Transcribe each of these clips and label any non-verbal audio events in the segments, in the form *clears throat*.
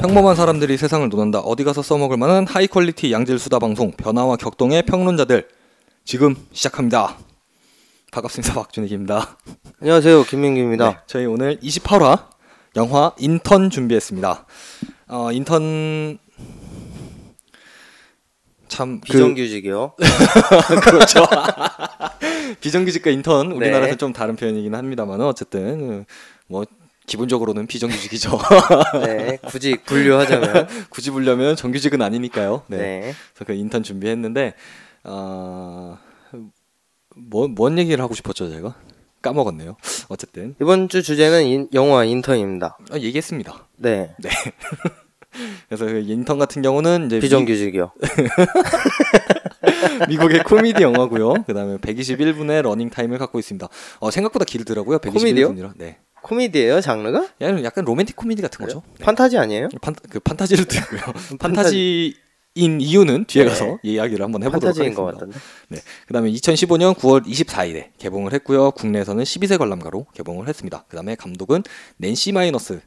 평범한 사람들이 세상을 논한다. 어디 가서 써먹을 만한 high quality 양질 수다 방송 변화와 격동의 평론자들 지금 시작합니다. 반갑습니다. *laughs* 박준익입니다. 안녕하세요. 김민규입니다. 네, 저희 오늘 28화 영화 인턴 준비했습니다. 어, 인턴 참 그- 비정규직이요. *laughs* 그렇죠. *laughs* 비정규직과 인턴 우리나라에서 네. 좀 다른 표현이긴 합니다만 어쨌든 뭐 기본적으로는 비정규직이죠. 네. 굳이 분류하자면. *laughs* 굳이 보려면 정규직은 아니니까요. 네. 네. 그래서 그 인턴 준비했는데 어, 뭐, 뭔 얘기를 하고 싶었죠, 제가? 까먹었네요. 어쨌든 이번 주 주제는 인- 영화 인턴입니다. 아, 얘기했습니다. 네. *laughs* 그래서 그 인턴 같은 경우는 이제 비정규직이요. 미, *laughs* 국의 코미디 영화고요. 그다음에 121분의 러닝 타임을 갖고 있습니다. 어, 생각보다 길더라고요. 121분이라. 코미디요? 네. 코미디예요, 장르가? 약간, 약간 로맨틱 코미디 같은 거죠. 네. 판타지 아니에요? 판, 그 판타지를 듣고요. *laughs* 판타지 인 이유는 뒤에 가서 네. 이야기를 한번 해보도록 하겠습니다. 네. 그다음에 2015년 9월 24일에 개봉을 했고요. 국내에서는 12세 관람가로 개봉을 했습니다. 그다음에 감독은 낸시 마이너스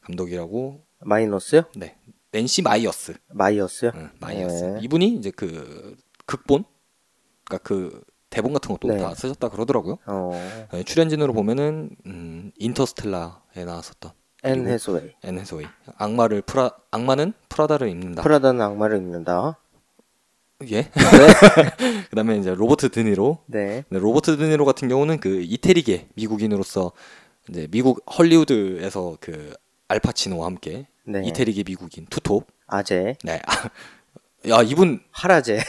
감독이라고 마이너스요? 네. 낸시 마이어스. 마이어스요? 응, 마이어스. 네. 이분이 이제 그 극본 그러니까 그 대본 같은 것도 네. 다 쓰셨다 그러더라고요. 어. 네, 출연진으로 보면은 음, 인터스텔라에 나왔었던 앤 해소웨이. 앤 해소웨이. 악마를 프라 악마는 프라다를 입는다. 프라다는 악마를 입는다. 예. *laughs* 그다음에 이제 로버트 드니로 네. 네, 로버트 드니로 같은 경우는 그 이태리계 미국인으로서 이제 미국 헐리우드에서 그 알파치노와 함께 네. 이태리계 미국인 투톱. 아재. 네. 야 이분 하라제.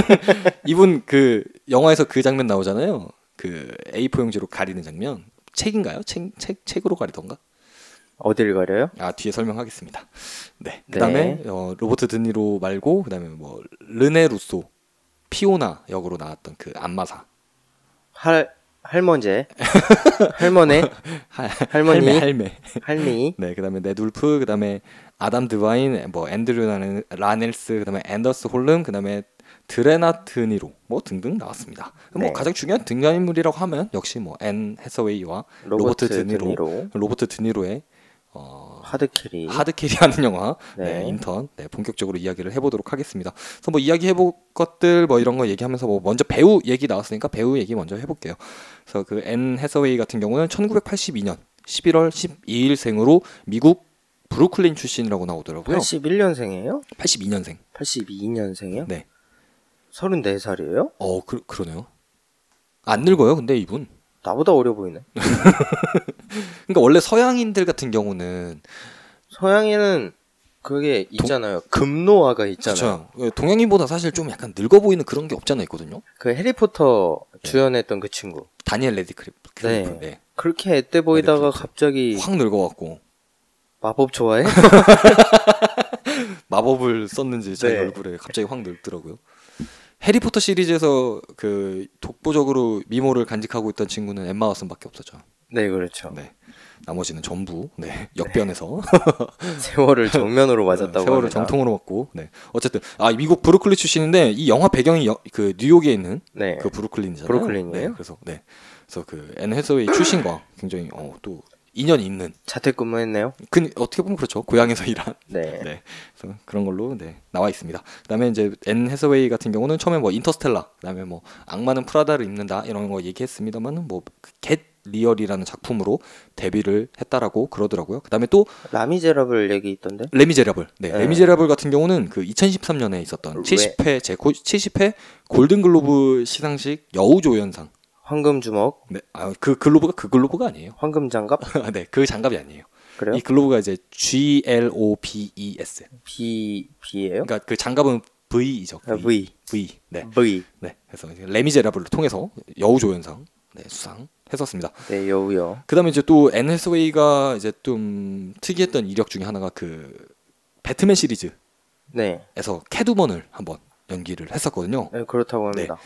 *laughs* 이분 그 영화에서 그 장면 나오잖아요. 그 A4 용지로 가리는 장면. 책인가요? 책, 책 책으로 가리던가? 어딜 가려요? 아 뒤에 설명하겠습니다. 네. 그다음에 네. 어, 로버트 드니로 말고 그다음에 뭐 르네 루소 피오나 역으로 나왔던 그 안마사 할 할머제. 할머네. 할- 할머니. 할매 할매. 할미. 네, 그다음에 네둘프, 그다음에 아담 드바인, 뭐 앤드류 라넬- 라넬스, 그다음에 앤더스 홀름, 그다음에 드레나 드니로 뭐 등등 나왔습니다. 뭐 네. 가장 중요한 등장인물이라고 하면 역시 뭐 앤 해서웨이와 로버트, 드니로. 로버트 드니로의 어, hard carry. hard carry하는 영화 네. 네. 인턴 네, 본격적으로 이야기를 해보도록 하겠습니다. 그래서 뭐 이야기 해볼 것들 뭐 이런 거 얘기하면서 뭐 먼저 배우 얘기 나왔으니까 배우 얘기 먼저 해볼게요. 그래서 그 앤 해서웨이 같은 경우는 1982년 11월 12일생으로 미국 브루클린 출신이라고 나오더라고요. 81년생이에요? 82년생. 82년생이요? 네. 34살이에요? 어 그, 그러네요. 안 늙어요, 근데 이분. 나보다 어려 보이네. *laughs* 그러니까 원래 서양인들 같은 경우는 서양에는 그게 있잖아요. 급노화가 있잖아요. 그렇죠. 동양인보다 사실 좀 약간 늙어 보이는 그런 게 없잖아 있거든요. 그 해리포터 주연했던 그 친구. 다니엘 레디크리프. 네. 네. 그렇게 앳돼 보이다가. 갑자기 확 늙어갖고 마법 좋아해? *laughs* 마법을 썼는지 자기 네. 얼굴에 갑자기 확 늙더라고요. 해리포터 시리즈에서 그 독보적으로 미모를 간직하고 있던 친구는 엠마 왓슨밖에 없었죠. 네, 그렇죠. 네. 나머지는 전부 네, 역변에서 *laughs* 세월을 정면으로 맞았다고 세월을 합니다. 정통으로 먹고 네. 어쨌든 아 미국 브루클린 출신인데 이 영화 배경이 여- 그 뉴욕에 있는 네. 그 브루클린이잖아요. 브루클린이에요? 네, 그래서 네. 그래서 그 앤 해서웨이 출신과 굉장히 어, 또 인연이 있는 자택근무했네요. 그 어떻게 보면 그렇죠. 고향에서 *laughs* 일한 네. 네. 그래서 그런 걸로 네, 나와 있습니다. 그다음에 이제 앤 해서웨이 같은 경우는 처음에 뭐 인터스텔라, 그다음에 뭐 악마는 프라다를 입는다 이런 거 얘기했습니다만은 뭐 Get Real이라는 작품으로 데뷔를 했다라고 그러더라고요. 그다음에 또 라미제라블 얘기 있던데. 레미제라블. 네, 네. 레미제라블 같은 경우는 그 2013년에 있었던 왜? 70회 제 70회 골든글로브 시상식 여우조연상. 황금 주먹, 네, 아, 그 글로브가 그 글로브가 아니에요. 황금 장갑. *laughs* 네, 그 장갑이 아니에요. 그래요? 이 글로브가 이제 G L O B E S. B B예요? 그러니까 그 장갑은 V이죠. 아, V. V. 네. V. 네. 그래서 레미제라블을 통해서 여우조연상 네, 수상 했었습니다. 네, 여우요. 그다음에 이제 또 앤 해스웨이가 이제 좀 특이했던 이력 중에 하나가 그 배트맨 시리즈에서 네. 캣우먼을 한번 연기를 했었거든요. 네, 그렇다고 합니다.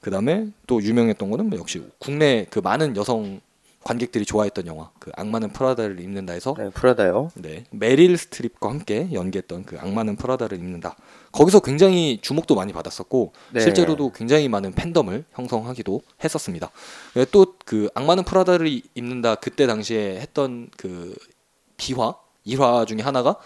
그 다음에 또 유명했던 거는 뭐 역시 국내 그 많은 여성 관객들이 좋아했던 영화 그 악마는 프라다를 입는다에서 네, 프라다요. 네, 메릴 스트립과 함께 연기했던 그 악마는 프라다를 입는다. 거기서 굉장히 주목도 많이 받았었고 네. 실제로도 굉장히 많은 팬덤을 형성하기도 했었습니다. 또 그 악마는 프라다를 입는다 그때 당시에 했던 그 비화 일화 중에 하나가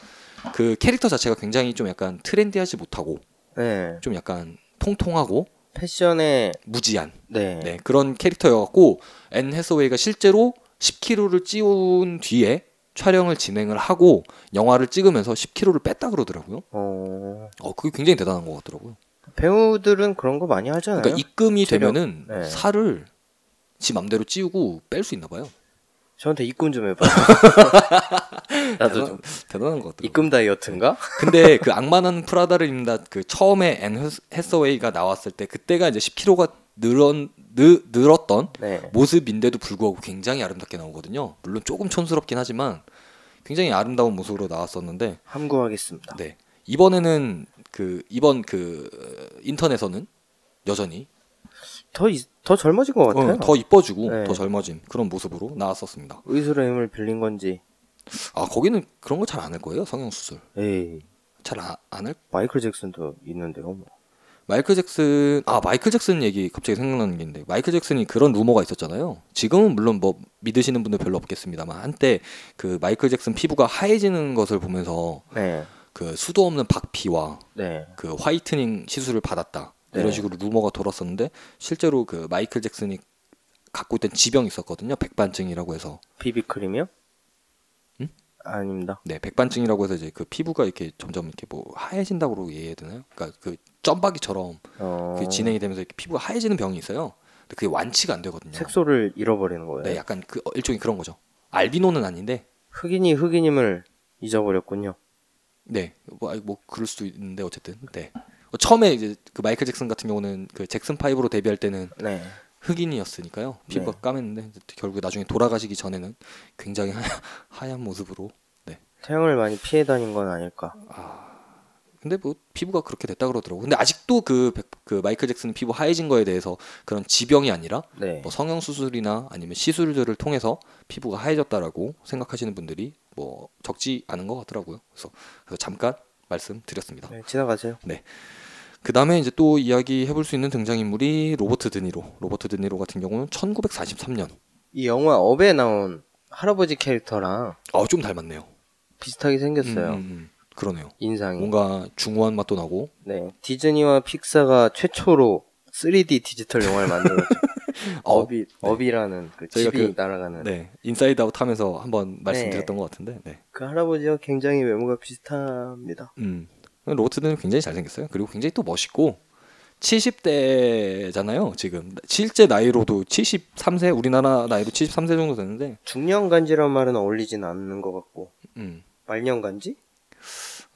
그 캐릭터 자체가 굉장히 좀 약간 트렌디하지 못하고 네. 좀 약간 통통하고 패션에 무지한 네. 네, 그런 캐릭터여갖고 앤 해서웨이가 실제로 10kg를 찌운 뒤에 촬영을 진행을 하고 영화를 찍으면서 10kg를 뺐다 그러더라고요. 어, 어, 그게 굉장히 대단한 것 같더라고요. 배우들은 그런 거 많이 하잖아요. 그러니까 입금이 체력. 되면은 네. 살을 지 맘대로 찌우고 뺄 수 있나 봐요. 저한테 입금 좀 해봐. *laughs* 나도 좀 대단한 것 같더라고요. 입금 다이어트인가? *laughs* 근데 그 악마는 프라다를 입는다 그 처음에 앤 해서웨이가 나왔을 때 그때가 이제 10kg가 늘었 느, 늘었던 네. 모습인데도 불구하고 굉장히 아름답게 나오거든요. 물론 조금 촌스럽긴 하지만 굉장히 아름다운 모습으로 나왔었는데 함구하겠습니다. 네. 이번에는 그 이번 그 어, 인터넷에서는 여전히 더, 이- 더 젊어진 것 같아요. 어, 더 이뻐지고 네. 더 젊어진 그런 모습으로 나왔었습니다. 의술의 힘을 빌린 건지. 아 거기는 그런 거 잘 안 할 거예요 성형 수술 에이, 잘안 할. 마이클 잭슨도 있는데요. 뭐. 마이클 잭슨 아 마이클 잭슨 얘기 갑자기 생각나는 게 있는데 마이클 잭슨이 그런 루머가 있었잖아요. 지금은 물론 뭐 믿으시는 분들 별로 없겠습니다만 한때 그 마이클 잭슨 피부가 하얘지는 것을 보면서 네. 그 수도 없는 박피와 네. 그 화이트닝 시술을 받았다 이런 네. 식으로 루머가 돌았었는데 실제로 그 마이클 잭슨이 갖고 있던 지병이 있었거든요 백반증이라고 해서 비비크림이요? 응? 아닙니다. 네 백반증이라고 해서 이제 그 피부가 이렇게 점점 이렇게 뭐 하얘진다고 얘기해야 되나요? 그러니까 그 점박이처럼 어... 그 진행이 되면서 이렇게 피부가 하얘지는 병이 있어요. 근데 그게 완치가 안 되거든요. 색소를 잃어버리는 거예요. 네 약간 그 어, 일종의 그런 거죠. 알비노는 아닌데 흑인이 흑인임을 잊어버렸군요. 네, 뭐, 뭐 그럴 수도 있는데 어쨌든 네. 어, 처음에 이제 그 마이클 잭슨 같은 경우는 그 잭슨 파이브로 데뷔할 때는 네. 흑인이었으니까요. 피부가 네. 까맸는데 결국 나중에 돌아가시기 전에는 굉장히 하얀, *laughs* 하얀 모습으로. 네. 태양을 많이 피해 다닌 건 아닐까. 근데 뭐 피부가 그렇게 됐다 그러더라고. 근데 아직도 그, 백- 그 마이클 잭슨 피부 하얘진 거에 대해서 그런 지병이 아니라 네. 뭐 성형 수술이나 아니면 시술들을 통해서 피부가 하얘졌다라고 생각하시는 분들이 뭐 적지 않은 것 같더라고요. 그래서, 그래서 잠깐 말씀드렸습니다. 네, 지나가세요. 그 다음에 이제 또 이야기 해볼 수 있는 등장인물이 로버트 드니로. 로버트 드니로 같은 경우는 1943년. 이 영화 업에 나온 할아버지 캐릭터랑 아, 좀 닮았네요. 비슷하게 생겼어요. 음, 음, 음. 그러네요. 인상이. 뭔가 중후한 맛도 나고. 네. 디즈니와 픽사가 최초로 3D 디지털 영화를 만들었죠. *laughs* 어, 업이 업이라는 그 저희가 집이 그- 날아가는 네, 인사이드 아웃 하면서 한번 말씀드렸던 것 같은데. 네. 그 할아버지와 굉장히 외모가 비슷합니다. 음. 로버트 드니로 굉장히 잘생겼어요. 그리고 굉장히 또 멋있고 70대잖아요. 지금 실제 나이로도 73세 우리나라 나이로 73세 정도 되는데 중년 간지란 말은 어울리진 않는 것 같고 음. 말년 간지?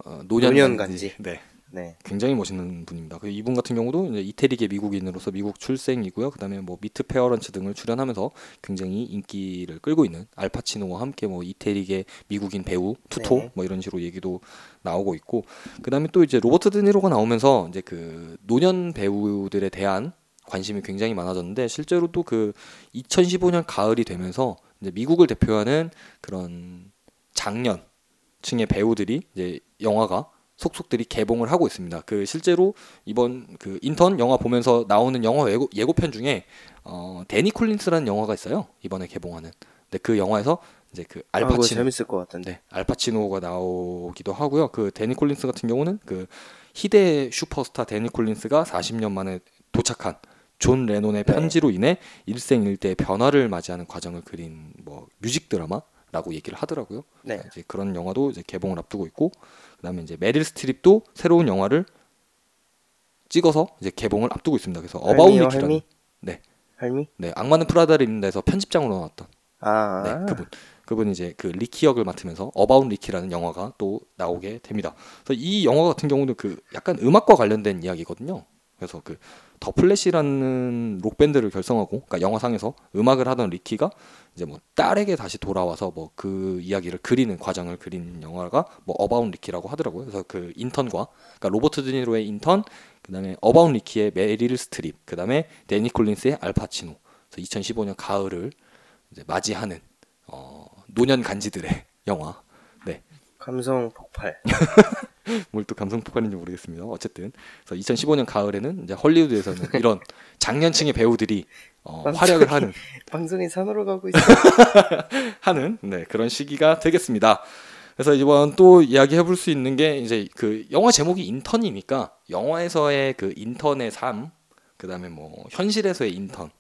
어, 노년 노년 간지. 네. 네. 굉장히 멋있는 분입니다. 그 이분 같은 경우도 이제 이태리계 미국인으로서 미국 출생이고요. 그다음에 뭐 미트 페어런츠 등을 출연하면서 굉장히 인기를 끌고 있는 알파치노와 함께 뭐 이태리계 미국인 배우 투톱 네. 뭐 이런 식으로 얘기도 나오고 있고 그다음에 또 이제 로버트 드니로가 나오면서 이제 그 노년 배우들에 대한 관심이 굉장히 많아졌는데 실제로도 그 2015년 가을이 되면서 이제 미국을 대표하는 그런 장년층의 배우들이 이제 영화가 속속들이 개봉을 하고 있습니다. 그 실제로 이번 그 인턴 영화 보면서 나오는 영화 예고, 예고편 중에 어, 데니 콜린스라는 영화가 있어요. 이번에 개봉하는. 근데 그 영화에서 이제 그 아, 알파치노 재밌을 것 같은데. 네, 알파치노가 나오기도 하고요. 그 데니 콜린스 같은 경우는 그 희대 슈퍼스타 데니 콜린스가 40년 만에 도착한 존 레논의 네. 편지로 인해 일생일대의 변화를 맞이하는 과정을 그린 뭐 뮤직 드라마라고 얘기를 하더라고요. 네. 이제 그런 영화도 이제 개봉을 앞두고 있고 그다음에 이제 메릴 스트립도 새로운 영화를 찍어서 이제 개봉을 앞두고 있습니다. 그래서 어바웃 할미? 네. 할미? 네, 악마는 프라다를 입는다에서 편집장으로 나왔던 아, 네, 그분. 그분이 이제 그 리키 역을 맡으면서 어바웃 리키라는 영화가 또 나오게 됩니다. 그래서 이 영화 같은 경우는 그 약간 음악과 관련된 이야기거든요. 그래서 그 더 플래시라는 록 밴드를 결성하고 그러니까 영화상에서 음악을 하던 리키가 이제 뭐 딸에게 다시 돌아와서 뭐 그 이야기를 그리는 과정을 그린 영화가 뭐 어바웃 리키라고 하더라고요. 그래서 그 인턴과 그러니까 로버트 드니로의 인턴 그다음에 어바웃 리키의 메릴 스트립 그다음에 데니 콜린스의 알파치노. 그래서 2015년 가을을 이제 맞이하는 어, 노년 간지들의 *laughs* 영화. 네. 감성 폭발. *laughs* *laughs* 뭘 또 감성 폭발인지 모르겠습니다. 어쨌든 그래서 2015년 가을에는 이제 헐리우드에서는 *laughs* 이런 장년층의 배우들이 어, 활약을 하는 *laughs* 방송이 산으로 가고 있어. 하는 네, 그런 시기가 되겠습니다. 그래서 이번 또 이야기해 볼 수 있는 게 이제 그 영화 제목이 인턴이니까 영화에서의 그 인턴의 삶, 그다음에 뭐 현실에서의 인턴,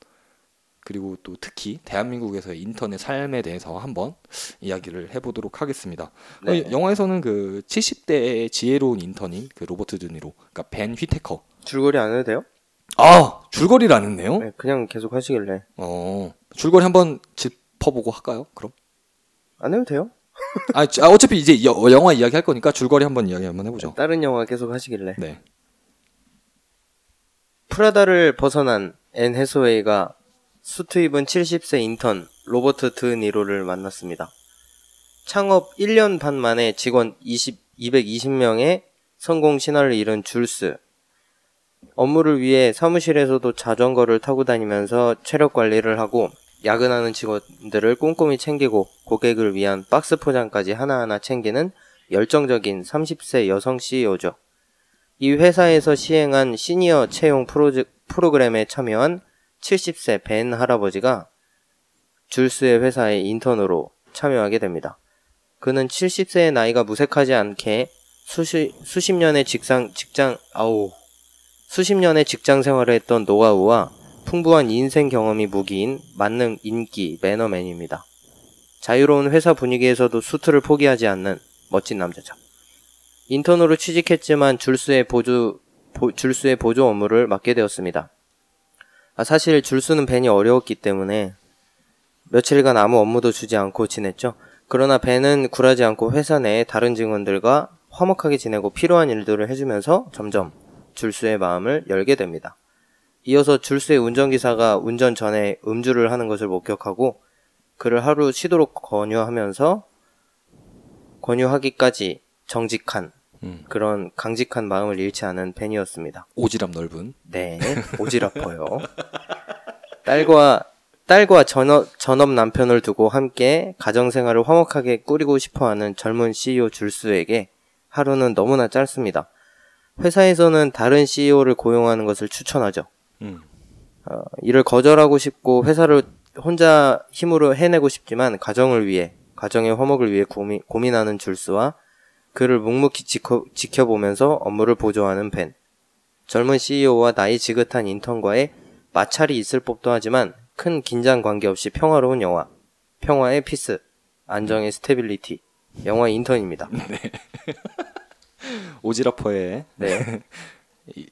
그리고 또 특히 대한민국에서의 인턴의 삶에 대해서 한번 이야기를 해보도록 하겠습니다. 네. 어, 영화에서는 그 70대의 지혜로운 인턴인 그 로버트 드니로, 그러니까 벤 휘테커. 줄거리 안 해도 돼요? 아 줄거리를 안 했네요. 네, 그냥 계속 하시길래 어 줄거리 한번 짚어보고 할까요? 그럼? 안 해도 돼요? *laughs* 아, 지- 아, 어차피 이제 여- 영화 이야기 할 거니까 줄거리 한번 이야기 한번 해보죠. 다른 영화 계속 하시길래 네. 프라다를 벗어난 앤 해서웨이가 수트 입은 70세 인턴 로버트 드 니로를 만났습니다. 창업 1년 반 만에 직원 20, 220명의 성공 신화를 이룬 줄스. 업무를 위해 사무실에서도 자전거를 타고 다니면서 체력 관리를 하고 야근하는 직원들을 꼼꼼히 챙기고 고객을 위한 박스 포장까지 하나하나 챙기는 열정적인 30세 여성 CEO죠. 이 회사에서 시행한 시니어 채용 프로그램에 참여한 70세 벤 할아버지가 줄스의 회사에 인턴으로 참여하게 됩니다. 그는 70세의 나이가 무색하지 않게 수시, 수십 년의 직장, 직장, 아우, 수십 년의 직장 생활을 했던 노하우와 풍부한 인생 경험이 무기인 만능 인기 매너맨입니다. 자유로운 회사 분위기에서도 수트를 포기하지 않는 멋진 남자죠. 인턴으로 취직했지만 줄수의 보조 보- 줄수의 보조 업무를 맡게 되었습니다. 아, 사실 줄수는 벤이 어려웠기 때문에 며칠간 아무 업무도 주지 않고 지냈죠. 그러나 벤은 굴하지 않고 회사 내 다른 직원들과 화목하게 지내고 필요한 일들을 해주면서 점점 줄수의 마음을 열게 됩니다. 이어서 줄수의 운전기사가 운전 전에 음주를 하는 것을 목격하고 그를 하루 쉬도록 권유하면서 권유하기까지 정직한 음. 그런 강직한 마음을 잃지 않은 벤이었습니다. 오지랖 넓은. 네, 오지랖퍼요. 딸과 딸과 전업, 전업 남편을 두고 함께 가정생활을 화목하게 꾸리고 싶어하는 젊은 CEO 줄수에게 하루는 너무나 짧습니다. 회사에서는 다른 CEO를 고용하는 것을 추천하죠. 음. 어, 이를 거절하고 싶고 회사를 혼자 힘으로 해내고 싶지만 가정을 위해 가정의 화목을 위해 고민, 고민하는 줄스와 그를 묵묵히 지켜, 지켜 보면서 업무를 보조하는 벤. 젊은 CEO와 나이 지긋한 인턴과의 마찰이 있을 법도 하지만 큰 긴장 관계없이 평화로운 영화. 평화의 peace. 안정의 stability. 영화 인턴입니다. 오지랖퍼의 *laughs* 네. *laughs*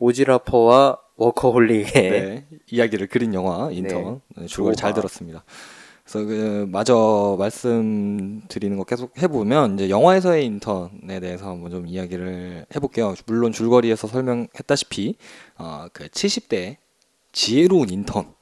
오지라퍼와 워커홀릭의 네, 이야기를 그린 영화 인턴 네, 줄거리 잘. 들었습니다. 그래서 그 마저 말씀드리는 거 계속 해보면 이제 영화에서의 인턴에 대해서 한번 좀 이야기를 해볼게요. 물론 줄거리에서 설명했다시피 어, 그 70대 지혜로운 인턴이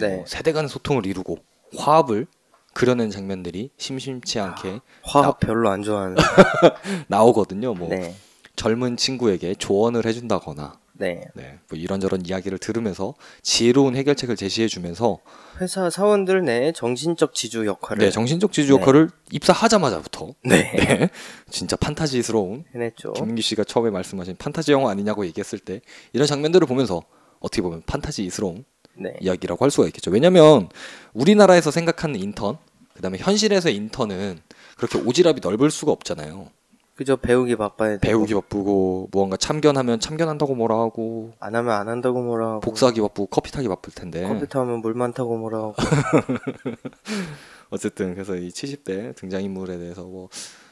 네. 뭐 세대 간 소통을 이루고 화합을 그려낸 장면들이 심심치 않게 화합 별로 안 좋아하는. *laughs* 나오거든요. 뭐 네. 젊은 친구에게 조언을 해준다거나 네. 네, 뭐 이런저런 이야기를 들으면서 지혜로운 해결책을 제시해주면서 회사 사원들 내 정신적 지주 역할을 네, 정신적 지주 네. 역할을 입사하자마자부터 네. *laughs* 네, 진짜 판타지스러운 해냈죠. 김민기 씨가 처음에 말씀하신 판타지 영화 아니냐고 얘기했을 때 이런 장면들을 보면서 어떻게 보면 판타지스러운 네. 이야기라고 할 수가 있겠죠. 왜냐하면 우리나라에서 생각하는 인턴, 그다음에 현실에서의 인턴은 그렇게 오지랖이 넓을 수가 없잖아요. 그저 배우기 바빠야 되고 배우기 바쁘고 무언가 참견하면 참견한다고 뭐라 하고 안 하면 안 한다고 뭐라 하고 복사하기 바쁘고 커피 타기 바쁠 텐데 컴퓨터 하면 물 많다고 뭐라 하고 *laughs* 어쨌든 그래서 이 70대 등장인물에 대해서 뭐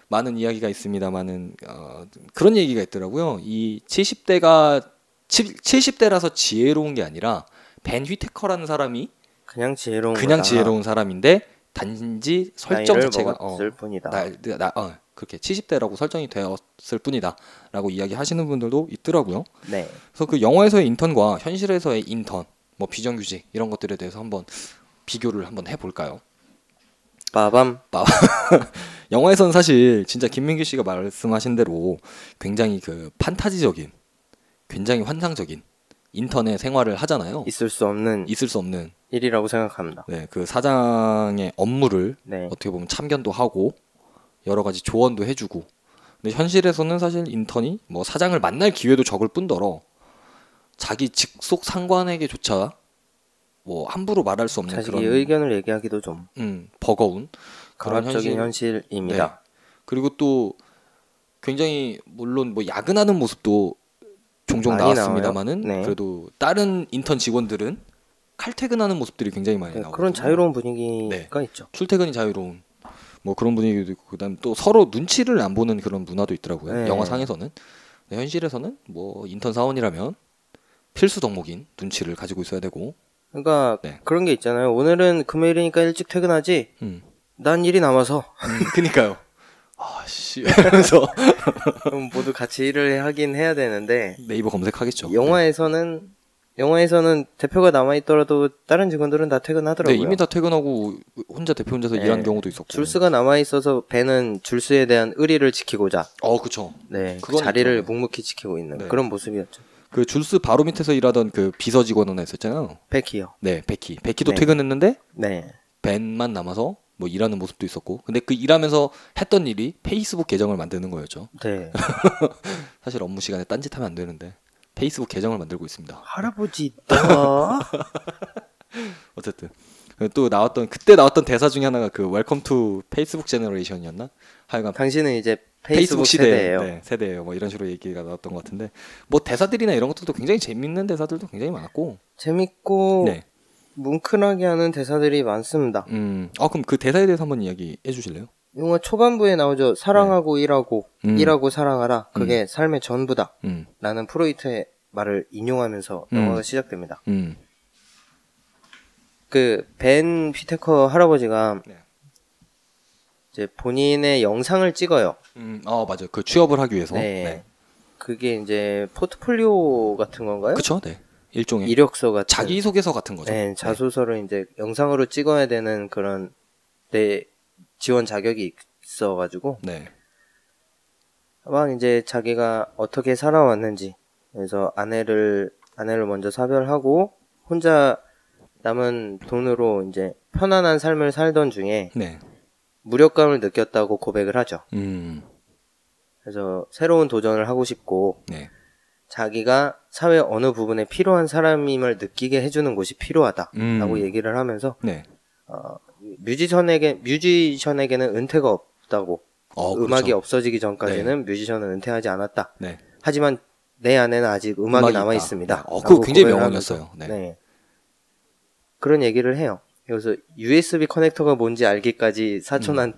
많은 이야기가 있습니다만은 어, 그런 얘기가 있더라고요. 이 70대가 70대라서 지혜로운 게 아니라 벤 휘테커라는 사람이 그냥 지혜로운 그냥 거다. 지혜로운 사람인데 단지 설정 자체가 어, 뿐이다. 나, 나, 어, 그렇게 70대라고 설정이 되었을 뿐이다라고 이야기하시는 분들도 있더라고요. 네. 그래서 그 영화에서의 인턴과 현실에서의 인턴, 뭐 비정규직 이런 것들에 대해서 한번 비교를 한번 해볼까요? 빠밤. *laughs* 영화에서는 사실 진짜 김민규 씨가 말씀하신 대로 굉장히 그 판타지적인, 굉장히 환상적인 인턴의 생활을 하잖아요. 있을 수 없는 있을 수 없는 일이라고 생각합니다. 네, 그 사장의 업무를 네. 어떻게 보면 참견도 하고 여러 가지 조언도 해주고. 근데 현실에서는 사실 인턴이 뭐 사장을 만날 기회도 적을 뿐더러 자기 직속 상관에게조차 뭐 함부로 말할 수 없는 그런 의견을 얘기하기도 좀 음, 버거운 그런 현실. 현실입니다. 그리고 또 굉장히 물론 뭐 야근하는 모습도 종종 나왔습니다만은. 네. 그래도 다른 인턴 직원들은 칼퇴근하는 모습들이 굉장히 많이 네, 나오고 그런 자유로운 분위기가 있죠. 출퇴근이 자유로운 뭐 그런 분위기도 있고 그다음 또 서로 눈치를 안 보는 그런 문화도 있더라고요. 네. 영화상에서는 네, 현실에서는 뭐 인턴 사원이라면 필수 덕목인 눈치를 가지고 있어야 되고 그러니까 네. 그런 게 있잖아요. 오늘은 금요일이니까 일찍 퇴근하지. 음, 난 일이 남아서 음 그니까요. 아씨 하면서 *laughs* 모두 같이 일을 하긴 해야 되는데 네이버 검색하겠죠. 영화에서는 영화에서는 대표가 남아 있더라도 다른 직원들은 다 네, 퇴근하더라고요. 이미 다 퇴근하고 혼자 대표 혼자서 네. 일하는 경우도 있었고. 줄스가 남아 있어서 배는 줄스에 대한 의리를 지키고자 어, 그쵸. 네, 그 자리를 있죠. 묵묵히 지키고 있는 네. 그런 모습이었죠. 그 줄스 바로 밑에서 일하던 그 비서 직원 하나 있었잖아요. 베키요. 네, 베키. 베키도 네. 퇴근했는데 네. 벤만 남아서 뭐 일하는 모습도 있었고. 근데 그 일하면서 했던 일이 페이스북 계정을 만드는 거였죠. 네. *laughs* 사실 업무 시간에 딴짓하면 안 되는데 페이스북 계정을 만들고 있습니다. 할아버지 *laughs* 너 어쨌든 또 나왔던 그때 나왔던 대사 중에 하나가 그 Welcome to Facebook Generation이었나? 하여간 당신은 이제 페이스북, 페이스북 시대 세대예요. 네, 세대예요. 뭐 이런 식으로 얘기가 나왔던 것 같은데 뭐 대사들이나 이런 것들도 굉장히 재밌는 대사들도 굉장히 많았고. 재밌고 네. 뭉클하게 하는 대사들이 많습니다. 음. 아 그럼 그 대사에 대해서 한번 이야기해 주실래요? 영화 초반부에 나오죠. 사랑하고 일하고 네. 음. 일하고 사랑하라. 그게 삶의 전부다. 음. 라는 프로이트의 말을 인용하면서 음. 영화가 시작됩니다. 음. 그벤 피테커 할아버지가 네. 이제 본인의 영상을 찍어요. 음. 어 맞아요. 그 취업을 하기 위해서. 네. 그게 이제 포트폴리오 같은 건가요? 그쵸. 네. 일종의 이력서 같은 자기 소개서 같은 거죠. 네, 자소서를 이제 영상으로 찍어야 되는 그런 내 지원 자격이 있어가지고 네. 막 이제 자기가 어떻게 살아왔는지 그래서 아내를 아내를 먼저 사별하고 혼자 남은 돈으로 이제 편안한 삶을 살던 중에 네. 무력감을 느꼈다고 고백을 하죠. 음. 그래서 새로운 도전을 하고 싶고 네. 자기가 사회 어느 부분에 필요한 사람임을 느끼게 해주는 곳이 필요하다라고 음. 얘기를 하면서 네. 어, 뮤지션에게 뮤지션에게는 은퇴가 없다고 어, 음악이 그렇죠. 없어지기 전까지는 뮤지션은 은퇴하지 않았다. 네. 하지만 내 안에는 아직 음악이, 음악이 남아. 있습니다. 네. 어, 그거 라고 굉장히 명언이었어요. 네. 네. 그런 얘기를 해요. 그래서 USB 커넥터가 뭔지 알기까지 사촌한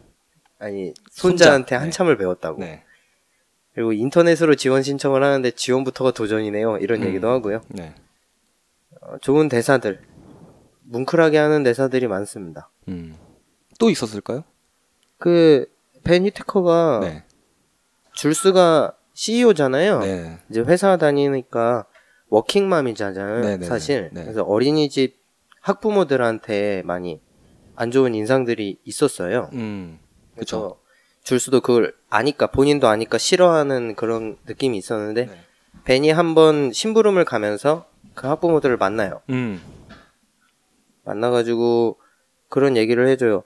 아니 손자한테 손자. 네. 한참을 배웠다고. 네. 그리고 인터넷으로 지원 신청을 하는데 지원부터가 도전이네요. 이런 음. 얘기도 하고요. 네. 어, 좋은 대사들, 뭉클하게 하는 대사들이 많습니다. 음. 또 있었을까요? 그 벤 히테커가 네. 줄스가 CEO잖아요. 네. 이제 회사 다니니까 워킹맘이잖아요. 네네네. 사실. 네. 그래서 어린이집 학부모들한테 많이 안 좋은 인상들이 있었어요. 음. 그래서 그렇죠. 줄스도 그걸 아니까 본인도 아니까 싫어하는 그런 느낌이 있었는데 네. 벤이 한번 심부름을 가면서 그 학부모들을 만나요. 음. 만나가지고 그런 얘기를 해줘요.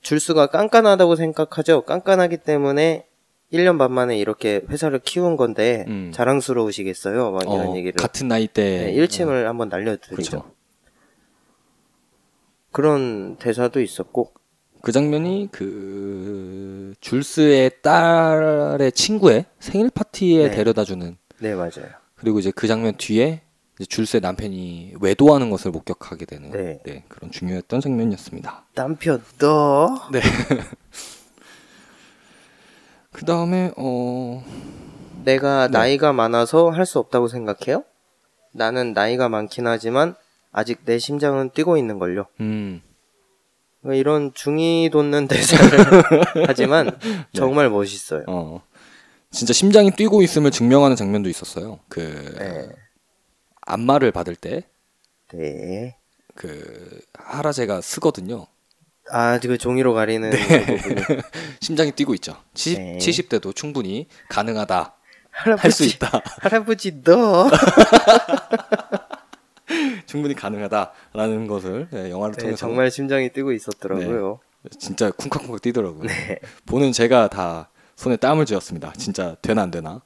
줄스가 깐깐하다고 생각하죠. 깐깐하기 때문에 1년 반 만에 이렇게 회사를 키운 건데 음. 자랑스러우시겠어요. 막 이런 어, 얘기를 같은 나이 때 네, 일침을 한번 날려드리죠. 그렇죠. 그런 대사도 있었고 그 장면이 그 줄스의 딸의 친구의 생일 파티에 네. 데려다 주는 네 맞아요. 그리고 이제 그 장면 뒤에 줄스의 남편이 외도하는 것을 목격하게 되는 네. 네, 그런 중요했던 장면이었습니다. 남편 너 *laughs* 그 다음에 어 내가 네. 나이가 많아서 할 수 없다고 생각해요? 나는 나이가 많긴 하지만 아직 내 심장은 뛰고 있는 걸요. 음, 뭐 이런 중이 돋는 대사를 하지만 정말 멋있어요. 어 진짜 심장이 뛰고 있음을 증명하는 장면도 있었어요. 그 네. 안마를 받을 때그 네. 하라제가 쓰거든요. 아, 그 종이로 가리는 그 부분이. *laughs* 심장이 뛰고 있죠. 70, 네. 70대도 충분히 가능하다. 할 수 있다. *laughs* 할아버지 너. *laughs* 충분히 가능하다라는 것을 네, 영화를 네, 통해서 정말 심장이 뛰고 있었더라고요. 진짜 쿵쾅쿵쾅 뛰더라고요. 네. 보는 제가 다 손에 땀을 쥐었습니다. 진짜 되나 안 되나.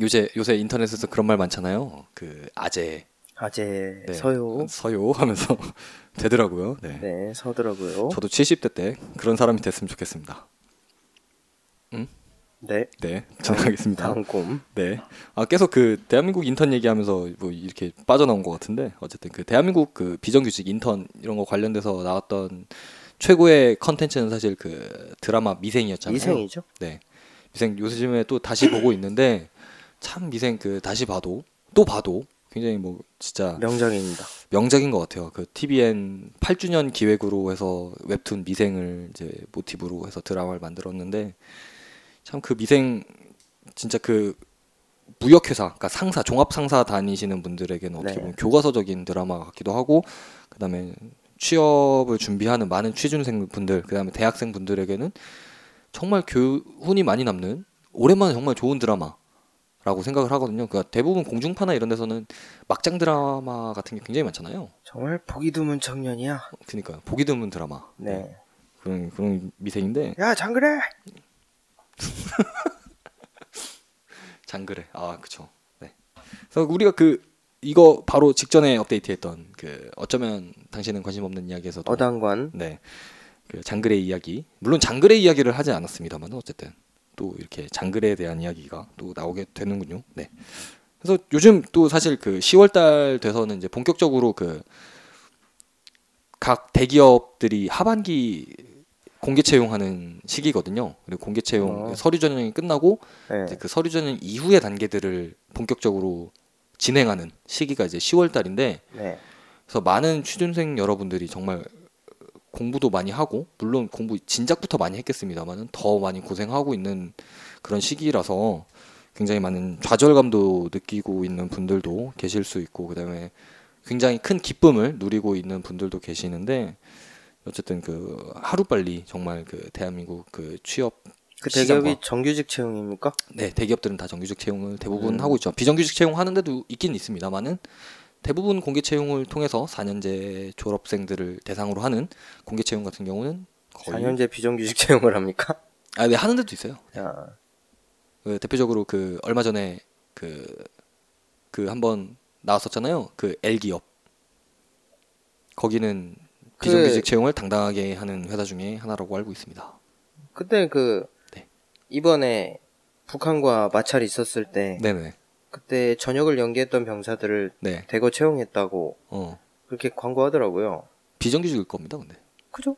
요새 요새 인터넷에서 그런 말 많잖아요. 그 아재 아재 네, 서요. 서요 하면서 *laughs* 되더라고요. 네. 네, 서더라고요. 저도 70대 때 그런 사람이 됐으면 좋겠습니다. 네. 네, 전하겠습니다. 다음 꼼. 네. 아 계속 그 대한민국 인턴 얘기하면서 뭐 이렇게 빠져나온 것 같은데 어쨌든 그 대한민국 그 비정규직 인턴 이런 거 관련돼서 나왔던 최고의 컨텐츠는 사실 그 드라마 미생이었잖아요. 이생이죠? 네. 미생 요즘에 또 다시 보고 있는데 참 미생 그 다시 봐도 또 봐도 굉장히 뭐 진짜 명작입니다. 명작인 것 같아요. 그 TVN 8주년 기획으로 해서 웹툰 미생을 이제 모티브로 해서 드라마를 만들었는데 참 그 미생 진짜 그 무역회사, 그러니까 상사, 종합 상사 다니시는 분들에게는 어떻게 네. 보면 교과서적인 드라마 같기도 하고 그다음에 취업을 준비하는 많은 취준생 분들, 그다음에 대학생 분들에게는 정말 교훈이 많이 남는 오랜만에 정말 좋은 드라마 라고 생각을 하거든요. 그러니까 대부분 공중파나 이런 데서는 막장 드라마 같은 게 굉장히 많잖아요. 정말 보기 드문 청년이야. 그러니까 보기 드문 드라마. 네. 그런 그런 미생인데 야, 장그래. *laughs* 장그래. 아, 그쵸. 네. 그래서 우리가 그 이거 바로 직전에 업데이트했던 그 어쩌면 당신은 관심 없는 이야기에서도 어당관. 네. 그 장그레 이야기. 물론 장그레 이야기를 하지 않았습니다만 어쨌든 또 이렇게 장그레에 대한 이야기가 또 나오게 되는군요. 네. 그래서 요즘 또 사실 그 10월 달 돼서는 이제 본격적으로 그 각 대기업들이 하반기 공개 채용하는 시기거든요. 그리고 공개 채용 어. 서류 전형이 끝나고 네. 이제 그 서류 전형 이후의 단계들을 본격적으로 진행하는 시기가 이제 10월 달인데 네. 그래서 많은 취준생 여러분들이 정말 공부도 많이 하고 물론 공부 진작부터 많이 했겠습니다만은 더 많이 고생하고 있는 그런 시기라서 굉장히 많은 좌절감도 느끼고 있는 분들도 계실 수 있고 그다음에 굉장히 큰 기쁨을 누리고 있는 분들도 계시는데 어쨌든 그 하루 빨리 정말 그 대한민국 그 취업 그 대기업이 정규직 채용입니까? 네, 대기업들은 다 정규직 채용을 대부분 음. 하고 있죠. 비정규직 채용 하는 데도 있긴 있습니다만은 대부분 공개 채용을 통해서 4년제 졸업생들을 대상으로 하는 공개 채용 같은 경우는 거의 4년제 비정규직 *laughs* 채용을 합니까? 아, 네, 하는 데도 있어요. 야, 그 대표적으로 그 얼마 전에 그 그 한번 나왔었잖아요. 그 L 기업. 거기는 그- 비정규직 채용을 당당하게 하는 회사 중에 하나라고 알고 있습니다. 그때 그 네. 이번에 북한과 마찰이 있었을 때 네, 네. 그때 전역을 연기했던 병사들을 네. 대거 채용했다고 어. 그렇게 광고하더라고요. 비정규직일 겁니다, 근데. 그죠?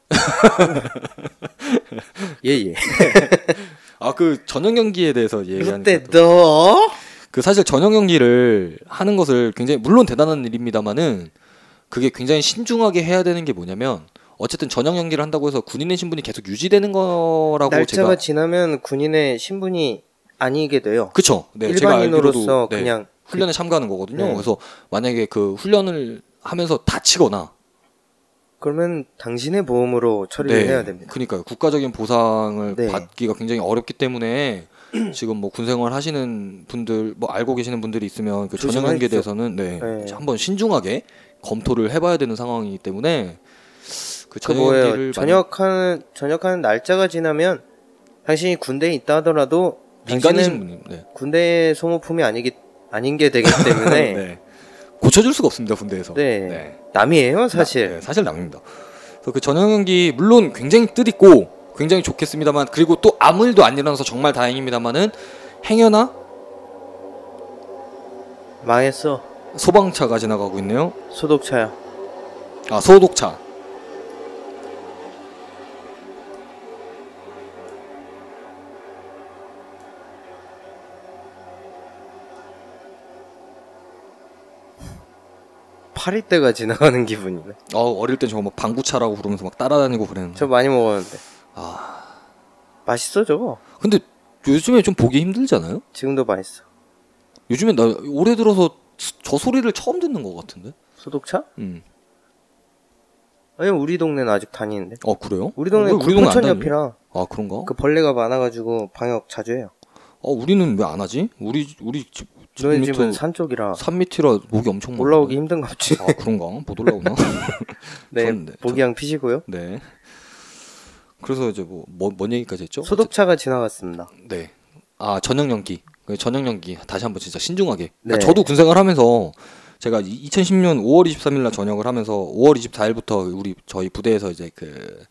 예 예. *laughs* 아, 그 전형 연기에 대해서 얘기하니까 그때 또- 너그 사실 전형 연기를 하는 것을 굉장히 물론 대단한 일입니다만은 그게 굉장히 신중하게 해야 되는 게 뭐냐면 어쨌든 전형 연기를 한다고 해서 군인의 신분이 계속 유지되는 거라고 날짜가 제가 지나면 군인의 신분이 아니게 돼요. 그쵸 네, 일반인으로서 알기로도 네, 그냥 훈련에 참가하는 거거든요 네. 그래서 만약에 그 훈련을 하면서 다치거나 그러면 당신의 보험으로 처리를 해야 됩니다. 그러니까요 국가적인 보상을 네. 받기가 굉장히 어렵기 때문에 *clears throat* 지금 뭐 군생활 하시는 분들 뭐 알고 계시는 분들이 있으면 그 전형 연기에 조심하십시오. 대해서는 네, 네. 한번 신중하게 검토를 해봐야 되는 상황이기 때문에 그 그? 연기를 전역하는 전역하는 날짜가 지나면 당신이 군대에 있다 하더라도 분이 네. 군대의 소모품이 아니기 아닌 게 되기 때문에 *laughs* 네. 고쳐줄 수가 없습니다 군대에서. 네. 남이에요 사실. 네, 사실 남입니다. 그래서 그 전형 연기 물론 굉장히 뜻있고 굉장히 좋겠습니다만 그리고 또 아무 일도 안 일어나서 정말 다행입니다만은 행여나 망했어. 소방차가 지나가고 있네요. 소독차야. 아 소독차. 파리떼가 지나가는 기분이네. 어 어릴 때 저거 막 방구차라고 부르면서 막 따라다니고 그랬는데. 저 많이 먹었는데. 아 맛있어 저거. 근데 요즘에 좀 보기 힘들잖아요. 지금도 맛있어. 요즘에 나 올해 들어서 저 소리를 처음 듣는 것 같은데. 소독차? 음. 아니 우리 동네는 아직 다니는데. 어 그래요? 우리 동네 안 다니냐? 옆이라 아 그런가? 그 벌레가 많아가지고 방역 자주 해요. 어 우리는 왜 안 하지? 우리 우리 집, 집 너희 집은 산 쪽이라 산 밑이라 목이 엄청 올라오기 힘든가 보지. 아 그런가? 못 올라오나? *laughs* 네, 전- 네, 보기양 피시고요. 네. 그래서 이제 뭐, 뭐, 뭔 얘기까지 했죠? 소독차가 지나갔습니다. 네. 아 전형 연기. 그 전형 연기 다시 한번 진짜 신중하게. 그러니까 네. 저도 군생활 하면서 제가 2010년 5월 23일 날 전역을 하면서 5월 24일부터 우리 저희 부대에서 이제 그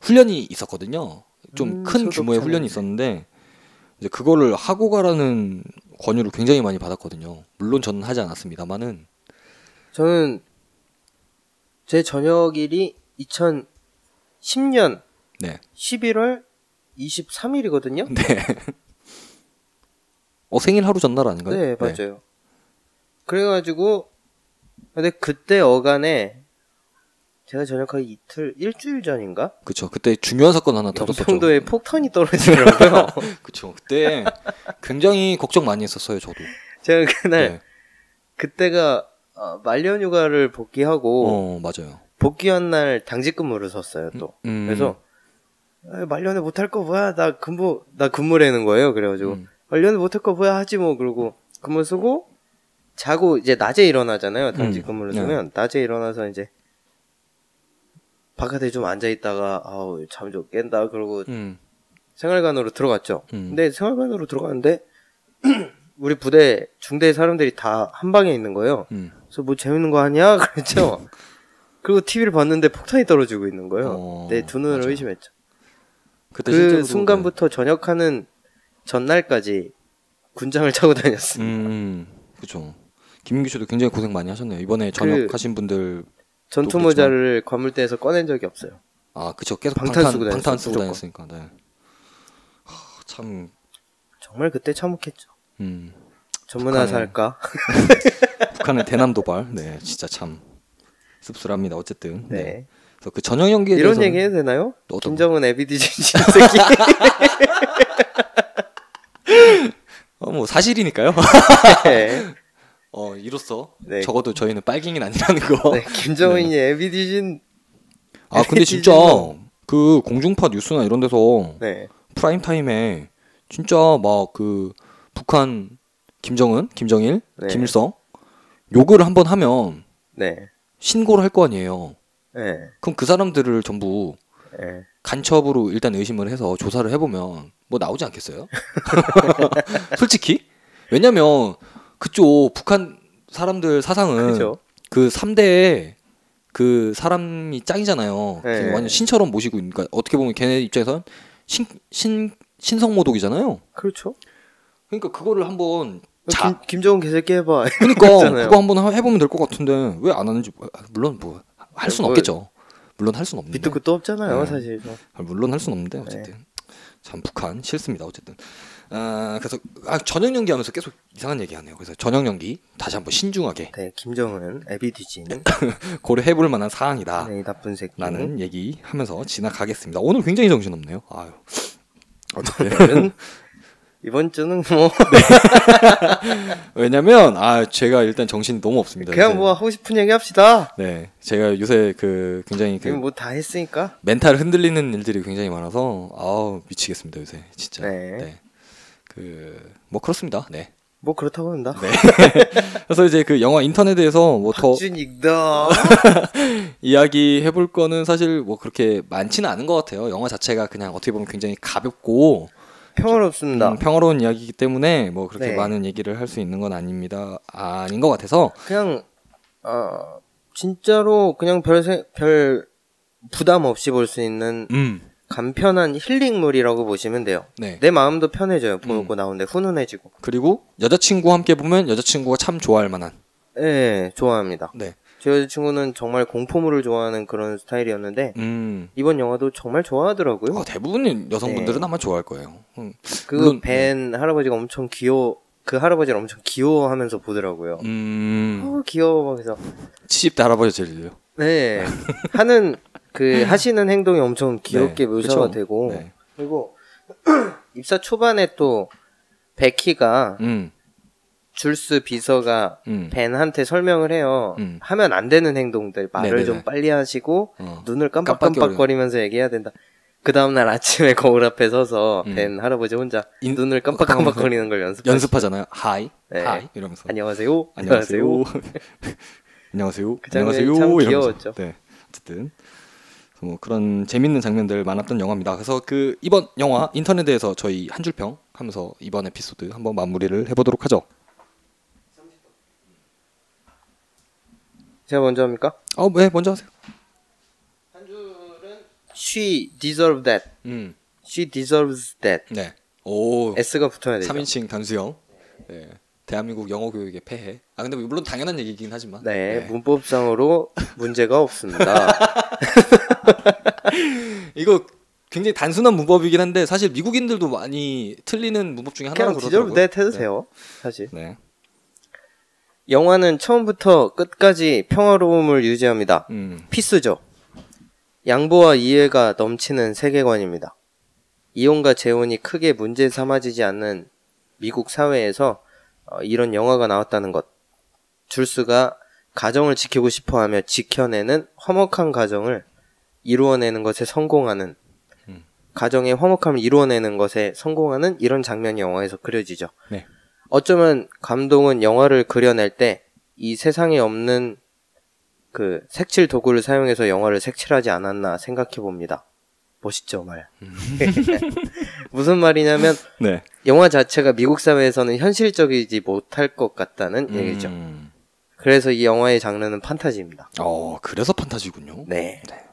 훈련이 있었거든요. 좀 음, 큰 규모의. 훈련이 있었는데 이제 그거를 하고 가라는 권유를 굉장히 많이 받았거든요. 물론 저는 하지 않았습니다만은 저는 제 저녁일이 2010년 네. 11월 23일이거든요. 네. 어 생일 하루 전날 아닌가요? 네, 맞아요. 그래가지고 근데 그때 어간에 제가 전역하기 이틀 일주일 전인가? 그쵸. 그때 중요한 사건 하나 터졌었죠. 영평도에 *laughs* 폭탄이 떨어지더라고요. *laughs* 그쵸. 그때 굉장히 걱정 많이 했었어요. 저도. 제가 그날 네. 그때가 어, 말년휴가를 복귀하고 어 맞아요. 복귀한 날 당직 근무를 섰어요 또. 음. 그래서 아, 말년에 못할 거 뭐야 나 근무 나 근무라는 거예요. 그래가지고 음. 말년에 못할 거 뭐야 하지 뭐 그러고 근무 쓰고 자고 이제 낮에 일어나잖아요. 당직 음. 근무를 네. 쓰면 낮에 일어나서 이제 바깥에 좀 앉아 있다가 아우 잠 좀 깬다 그러고 음. 생활관으로 들어갔죠. 음. 근데 생활관으로 들어갔는데 *clears throat* 우리 부대 중대 사람들이 다 한 방에 있는 거예요. 음. 그래서 뭐 재밌는 거 하냐 *laughs* 그랬죠. 그리고 TV를 봤는데 폭탄이 떨어지고 있는 거예요. 어, 내두 눈을 맞아. 의심했죠. 그때 그 순간부터 전역하는 전날까지 군장을 차고 네. 다녔습니다. 음. 그죠. 김민규 씨도 굉장히 고생 많이 하셨네요. 이번에 전역하신 분들 전투 또 모자를 관물대에서 꺼낸 적이 없어요. 아 그쵸 계속 방탄 방탄 쓰고 다녔어요, 방탄 쓰고. 다녔으니까. 네. 하, 참 정말 그때 참혹했죠. 음. 전문화 살까? *laughs* 북한의 대남 도발. 네, 진짜 참 씁쓸합니다. 어쨌든. 네. 네. 그래서 그 전형 연기에 이런 대해서는 얘기 해도 되나요? 또 어떤 김정은 에비디진 새끼. *laughs* 어, 뭐 사실이니까요. *laughs* 네. 어, 이로써 네. 적어도 저희는 빨갱이는 아니라는 거. 네, 김정은이 에비디진 아, 근데 진짜 *laughs* 그 공중파 뉴스나 이런 데서 네. 프라임 타임에 진짜 막 그 북한 김정은, 김정일, 네. 김일성 욕을 한번 하면 네. 신고를 할 거 아니에요. 네. 그럼 그 사람들을 전부 네. 간첩으로 일단 의심을 해서 조사를 해보면 뭐 나오지 않겠어요? *laughs* *laughs* 솔직히 왜냐면 그쪽 북한 사람들 사상은 그죠? 그 3대에 그 사람이 짱이잖아요. 네. 완전 신처럼 모시고 있으니까 어떻게 보면 걔네 입장에선 신, 신, 신성모독이잖아요. 그렇죠. 그러니까 그거를 한번 자, 김, 김정은 개새끼 해봐. 그러니까. *laughs* 그거 한번 하- 해보면 될 것 같은데 왜 안 하는지 물론 뭐 할 수는 뭘- 없겠죠. 물론 할 수는 없는데. 밑도 끝도 없잖아요, 네. 사실. 아, 물론 할 수는 없는데 어쨌든 참 북한 싫습니다 어쨌든 아 그래서 아, 전형 연기하면서 계속 이상한 얘기하네요 그래서 전형 연기 다시 한번 신중하게 네, 김정은 에비디진. *laughs* 고려해볼 만한 사항이다 네, 이 나쁜 새끼. 라는 얘기하면서 지나가겠습니다 오늘 굉장히 정신없네요 아유 어쨌든 *laughs* 이번 주는 뭐 *laughs* 왜냐면 아 제가 일단 정신이 너무 없습니다 그냥 요새. 뭐 하고 싶은 얘기 합시다. 네 제가 요새 그 굉장히 그 지금 뭐다 했으니까. 멘탈 흔들리는 일들이 굉장히 많아서 아우 미치겠습니다 요새 진짜 네. 그 뭐 그렇습니다 네 뭐 그렇다고 한다. 네. *laughs* 그래서 이제 그 영화 인턴에 대해서 뭐 더. *laughs* 이야기 해볼 거는 사실 뭐 그렇게 많지는 않은 것 같아요. 영화 자체가 그냥 어떻게 보면 굉장히 가볍고 평화롭습니다. 음, 평화로운 이야기이기 때문에 뭐 그렇게 네. 많은 얘기를 할 수 있는 건 아닙니다. 아닌 것 같아서 그냥 어 진짜로 그냥 별, 세, 별 부담 없이 볼 수 있는 음, 간편한 힐링물이라고 보시면 돼요. 네. 내 마음도 편해져요. 보고 음. 나오는데 훈훈해지고. 그리고 여자친구와 함께 보면 여자친구가 참 좋아할 만한. 예, 좋아합니다. 네. 제 여자친구는 정말 공포물을 좋아하는 그런 스타일이었는데 음. 이번 영화도 정말 좋아하더라고요. 어, 대부분 여성분들은 네. 아마 좋아할 거예요. 음. 그 물론, 벤 할아버지가 엄청 귀여워 그 할아버지를 엄청 귀여워하면서 보더라고요. 음. 어 귀여워 그래서 70대 할아버지 제일요. 네 하는 그 하시는 행동이 엄청 귀엽게 네, 묘사가 그쵸? 되고 네. 그리고 *clears throat* 입사 초반에 또 베키가 음. 줄스 비서가 음. 벤한테 설명을 해요. 음. 하면 안 되는 행동들 말을 네네네. 좀 빨리 하시고 어. 눈을 깜빡깜빡거리면서 얘기해야 된다. 그 다음날 아침에 *laughs* 거울 앞에 서서 음. 벤 할아버지 혼자 인- 눈을 깜빡깜빡거리는 걸 연습. 연습하잖아요. Hi, 네. Hi 이러면서 안녕하세요. 안녕하세요. 안녕하세요. *laughs* 그 안녕하세요. 참 이러면서. 귀여웠죠. 네. 어쨌든 뭐 그런 재밌는 장면들 많았던 영화입니다. 그래서 그 이번 영화 인턴에 대해서 저희 한 줄 평 하면서 이번 에피소드 한번 마무리를 해보도록 하죠. 제가 먼저 합니까? 어, 네, 먼저 하세요. 한 줄은 She deserves that. 음, She deserves that. 네. 오, S가 붙어야 되죠. 3인칭 단수형. 네. 대한민국 영어 교육의 폐해. 아 근데 물론 당연한 얘기긴 하지만. 네, 문법상으로 문제가 없습니다. *laughs* 이거 굉장히 단순한 문법이긴 한데 사실 미국인들도 많이 틀리는 문법 중에 그냥 하나라고 그러더라고요. that 해도 돼요. 사실. 네. 영화는 처음부터 끝까지 평화로움을 유지합니다. 음. 피스죠. 양보와 이해가 넘치는 세계관입니다. 이혼과 재혼이 크게 문제 삼아지지 않는 미국 사회에서 어, 이런 영화가 나왔다는 것. 줄스가 가정을 지키고 싶어 하며 지켜내는 화목한 가정을 이루어내는 것에 성공하는 음. 가정의 화목함을 이루어내는 것에 성공하는 이런 장면이 영화에서 그려지죠. 네. 어쩌면 감독은 영화를 그려낼 때 이 세상에 없는 그 색칠 도구를 사용해서 영화를 색칠하지 않았나 생각해 봅니다. 멋있죠, 말. *laughs* 무슨 말이냐면 네. 영화 자체가 미국 사회에서는 현실적이지 못할 것 같다는 얘기죠. 음. 그래서 이 영화의 장르는 판타지입니다. 어, 그래서 판타지군요. 네. 네.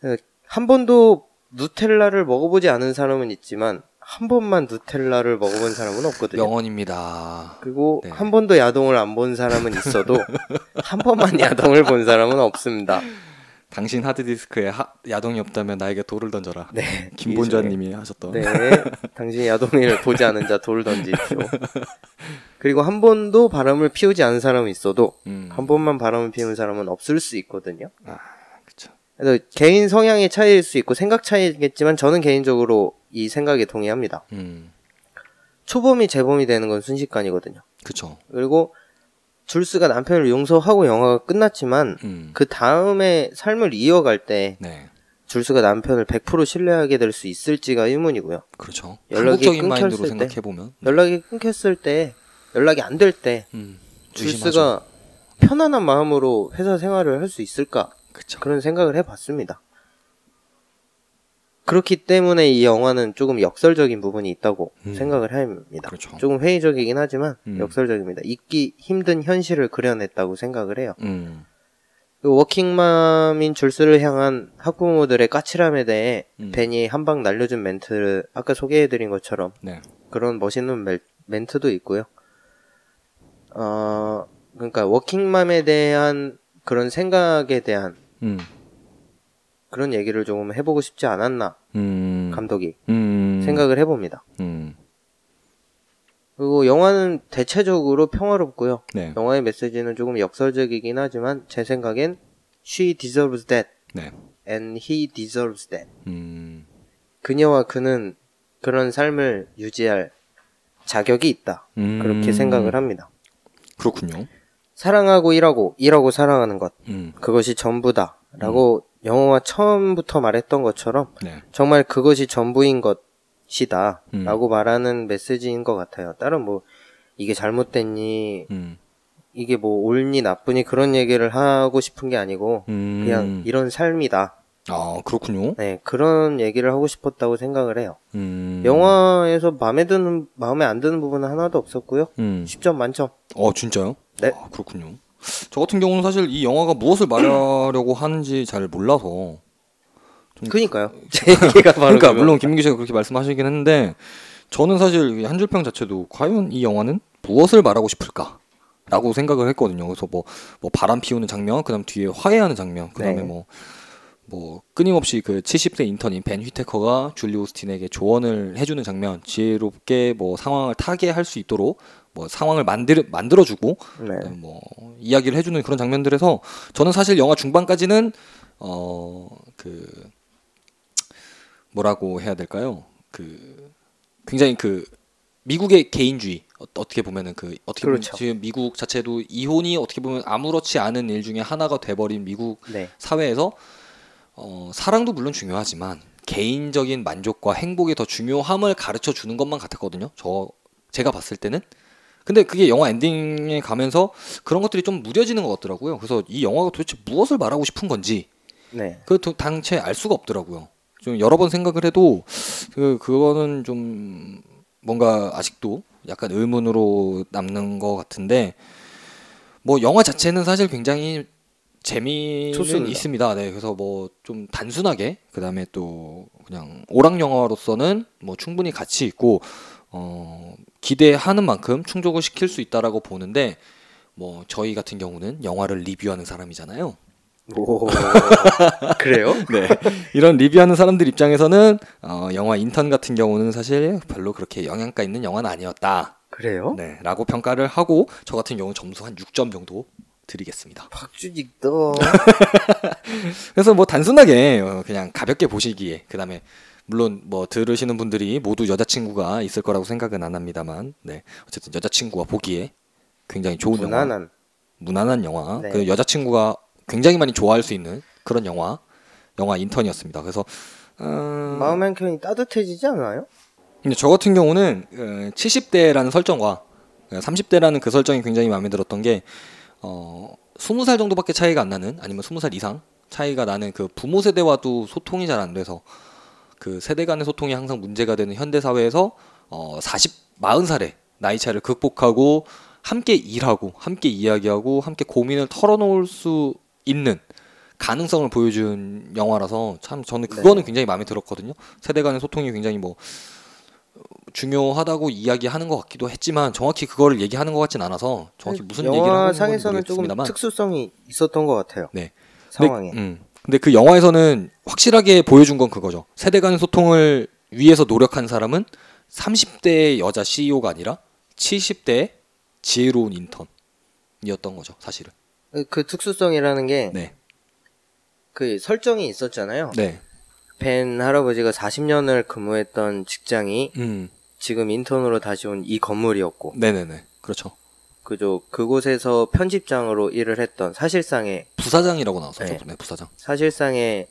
그, 한 번도 누텔라를 먹어보지 않은 사람은 있지만 한 번만 누텔라를 먹어본 사람은 없거든요. 명언입니다. 그리고 네. 한 번도 야동을 안 본 사람은 있어도 *laughs* 한 번만 야동을 본 사람은 없습니다. 당신 하드디스크에 하- 야동이 없다면 나에게 돌을 던져라. 네. 김본좌님이 하셨던. 네. 당신이 야동을 보지 않은 자 돌을 던지십시오. 그리고 한 번도 바람을 피우지 않은 사람은 있어도 음. 한 번만 바람을 피우는 사람은 없을 수 있거든요. 아, 그쵸. 그래서 개인 성향의 차이일 수 있고 생각 차이겠지만 저는 개인적으로 이 생각에 동의합니다. 음. 초범이 재범이 되는 건 순식간이거든요. 그쵸. 그리고 줄스가 남편을 용서하고 영화가 끝났지만 음. 그 다음에 삶을 이어갈 때 네. 줄스가 남편을 100% 신뢰하게 될 수 있을지가 의문이고요. 그렇죠. 연락이 끊겼을 때. 생각해 보면. 연락이 끊겼을 때 연락이 안 될때 음. 줄스가 편안한 마음으로 회사 생활을 할 수 있을까 그쵸. 그런 생각을 해봤습니다. 그렇기 때문에 이 영화는 조금 역설적인 부분이 있다고 음. 생각을 합니다. 그렇죠. 조금 회의적이긴 하지만 음. 역설적입니다. 잊기 힘든 현실을 그려냈다고 생각을 해요. 음. 그 워킹맘인 줄스를 향한 학부모들의 까칠함에 대해 음. 벤이 한 방 날려준 멘트를 아까 소개해드린 것처럼 네. 그런 멋있는 멜- 멘트도 있고요. 어, 그러니까 워킹맘에 대한 그런 생각에 대한 음. 그런 얘기를 조금 해보고 싶지 않았나 음. 감독이 음. 생각을 해봅니다. 음. 그리고 영화는 대체적으로 평화롭고요. 네. 영화의 메시지는 조금 역설적이긴 하지만 제 생각엔 she deserves that 네. and he deserves that. 음. 그녀와 그는 그런 삶을 유지할 자격이 있다. 음. 그렇게 생각을 합니다. 그렇군요. 사랑하고 일하고 일하고 사랑하는 것 음. 그것이 전부다. 라고 영화가 처음부터 말했던 것처럼 네. 정말 그것이 전부인 것이다. 음. 라고 말하는 메시지인 것 같아요. 다른 뭐 이게 잘못됐니 음. 이게 뭐 옳니 나쁘니 그런 얘기를 하고 싶은 게 아니고 음. 그냥 이런 삶이다. 아, 그렇군요. 네, 그런 얘기를 하고 싶었다고 생각을 해요. 음. 영화에서 마음에 드는 마음에 안 드는 부분은 하나도 없었고요. 음. 10점 만점. 어, 진짜요? 네. 아, 그렇군요. 저 같은 경우는 사실 이 영화가 무엇을 말하려고 하는지 잘 몰라서 그니까요. *laughs* 제 얘기가 바로 그러니까. 물론 김민규 씨가 그렇게 말씀하시긴 했는데 저는 사실 이 한줄평 자체도 과연 이 영화는 무엇을 말하고 싶을까? 라고 생각을 했거든요. 그래서 뭐, 뭐 바람 피우는 장면, 그 다음 뒤에 화해하는 장면, 그 다음에 네. 뭐, 뭐 끊임없이 그 70세 인턴인 벤 휘테커가 줄리 오스틴에게 조언을 해주는 장면, 지혜롭게 뭐 상황을 타게 할수 있도록 뭐 상황을 만들 만들어주고 네. 네, 뭐 이야기를 해주는 그런 장면들에서 저는 사실 영화 중반까지는 어 그 뭐라고 해야 될까요? 그 굉장히 그 미국의 개인주의 어, 어떻게 보면은 그 어떻게 보면 그렇죠. 지금 미국 자체도 이혼이 어떻게 보면 아무렇지 않은 일 중에 하나가 돼버린 미국 네. 사회에서 어, 사랑도 물론 중요하지만 개인적인 만족과 행복이 더 중요함을 가르쳐 주는 것만 같았거든요. 저 제가 봤을 때는. 근데 그게 영화 엔딩에 가면서 그런 것들이 좀 무뎌지는 것 같더라고요. 그래서 이 영화가 도대체 무엇을 말하고 싶은 건지 네. 그 도- 당최 알 수가 없더라고요. 좀 여러 번 생각을 해도 그 그거는 좀 뭔가 아직도 약간 의문으로 남는 것 같은데 뭐 영화 자체는 사실 굉장히 재미는 좋습니다. 있습니다. 네, 그래서 뭐 좀 단순하게 그 다음에 또 그냥 오락 영화로서는 뭐 충분히 가치 있고 어 기대하는 만큼 충족을 시킬 수 있다라고 보는데 뭐 저희 같은 경우는 영화를 리뷰하는 사람이잖아요. 오. *laughs* 그래요? 네. 이런 리뷰하는 사람들 입장에서는 어, 영화 인턴 같은 경우는 사실 별로 그렇게 영향가 있는 영화는 아니었다. 그래요? 네. 라고 평가를 하고 저 같은 경우 점수 한 6점 정도 드리겠습니다. 너. *laughs* 그래서 뭐 단순하게 어, 그냥 가볍게 보시기에 그다음에 물론 뭐 들으시는 분들이 모두 여자친구가 있을 거라고 생각은 안 합니다만 네. 어쨌든 여자친구가 보기에 굉장히 좋은 영화 무난한. 무난한 영화, 네. 그 여자친구가 굉장히 많이 좋아할 수 있는 그런 영화, 영화 인턴이었습니다. 그래서 어, 마음 한 켠이 따뜻해지지 않아요? 근데 저 같은 경우는 어, 70대라는 설정과 30대라는 그 설정이 굉장히 마음에 들었던 게 어, 20살 정도밖에 차이가 안 나는 아니면 20살 이상 차이가 나는 그 부모 세대와도 소통이 잘 안 돼서 그 세대 간의 소통이 항상 문제가 되는 현대 사회에서 어, 40, 40살에 나이 차를 극복하고 함께 일하고 함께 이야기하고 함께 고민을 털어놓을 수 있는 가능성을 보여준 영화라서 참 저는 그거는 굉장히 마음에 들었거든요. 세대 간의 소통이 굉장히 뭐 어, 중요하다고 이야기하는 것 같기도 했지만 정확히 그거를 얘기하는 것 같진 않아서 정확히 무슨 얘기를 하고 있는 건지 영화상에서는 조금 모르겠습니다만 특수성이 있었던 것 같아요. 네. 상황에. 근데, 음. 근데 그 영화에서는 확실하게 보여준 건 그거죠. 세대 간 소통을 위해서 노력한 사람은 30대의 여자 CEO가 아니라 70대의 지혜로운 인턴이었던 거죠, 사실은. 그 특수성이라는 게그 네. 설정이 있었잖아요. 네. 벤 할아버지가 40년을 근무했던 직장이 음. 지금 인턴으로 다시 온 이 건물이었고 네네네. 그렇죠. 그죠 그곳에서 편집장으로 일을 했던 사실상의 부사장이라고 나왔었죠. 네. 네, 부사장. 사실상의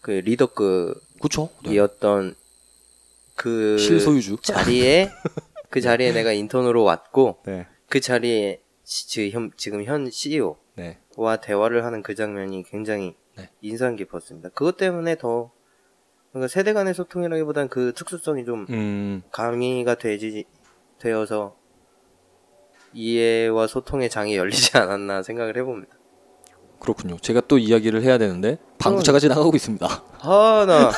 그 리더급이었던 그쵸. 네. 그 실소유주. 자리에 *laughs* 그 자리에 내가 인턴으로 왔고 네. 그 자리에 시- 지금 지금 현 CEO와 네. 대화를 하는 그 장면이 굉장히 네. 인상 깊었습니다. 그것 때문에 더 그러니까 세대 간의 소통이라기보다는 그 특수성이 좀 음. 가미가 되지 되어서 이해와 소통의 장이 열리지 *laughs* 않았나 생각을 해봅니다. 그렇군요. 제가 또 이야기를 해야 되는데 방구차가 지나가고 있습니다. 하나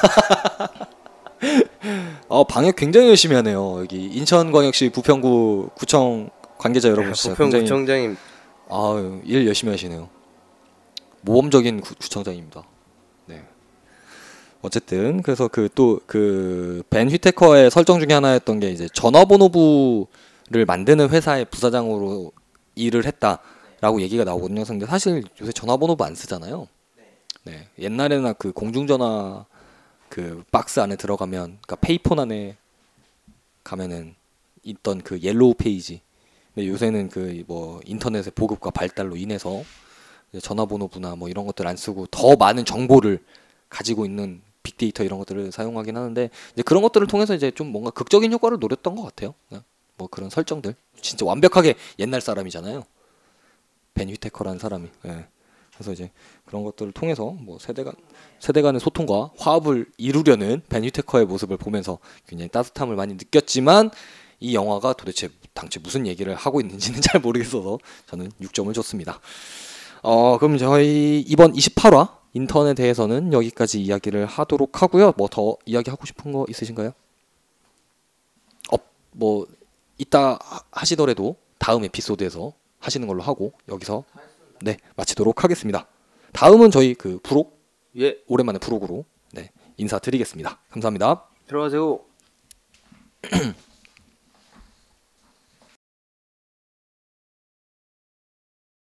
어, 방역 굉장히 열심히 하네요. 여기 인천광역시 부평구 구청 관계자 여러분 진짜 부평구청장님 아유, 일 열심히 하시네요. 모범적인 구, 구청장입니다. 네. 어쨌든 그래서 그 또 그 벤 휘테커의 설정 중에 하나였던 게 이제 전화번호부 를 만드는 회사의 부사장으로 일을 했다라고 얘기가 나오거든요. 근데 사실 요새 전화번호부 안 쓰잖아요. 네. 옛날에나 그 공중전화 그 박스 안에 들어가면 그러니까 페이폰 안에 가면은 있던 그 Yellow Page 근데 요새는 그 뭐 인터넷의 보급과 발달로 인해서 전화번호부나 뭐 이런 것들 안 쓰고 더 많은 정보를 가지고 있는 빅데이터 이런 것들을 사용하긴 하는데 이제 그런 것들을 통해서 이제 좀 뭔가 극적인 효과를 노렸던 것 같아요. 그냥 뭐 그런 설정들 진짜 완벽하게 옛날 사람이잖아요. 벤 휘테커라는 사람이. 예. 그래서 이제 그런 것들을 통해서 뭐 세대 간 세대 간의 소통과 화합을 이루려는 벤 휘테커의 모습을 보면서 굉장히 따뜻함을 많이 느꼈지만 이 영화가 도대체 당최 무슨 얘기를 하고 있는지는 잘 모르겠어서 저는 6점을 줬습니다. 어, 그럼 저희 이번 28화 인턴에 대해서는 여기까지 이야기를 하도록 하고요. 뭐 더 이야기하고 싶은 거 있으신가요? 어, 뭐 이따 하- 하시더라도 다음 에피소드에서 하시는 걸로 하고 여기서 네, 마치도록 하겠습니다. 다음은 저희 그 부록 예 오랜만에 부록으로 네, 인사드리겠습니다. 감사합니다. 들어가세요. *clears throat*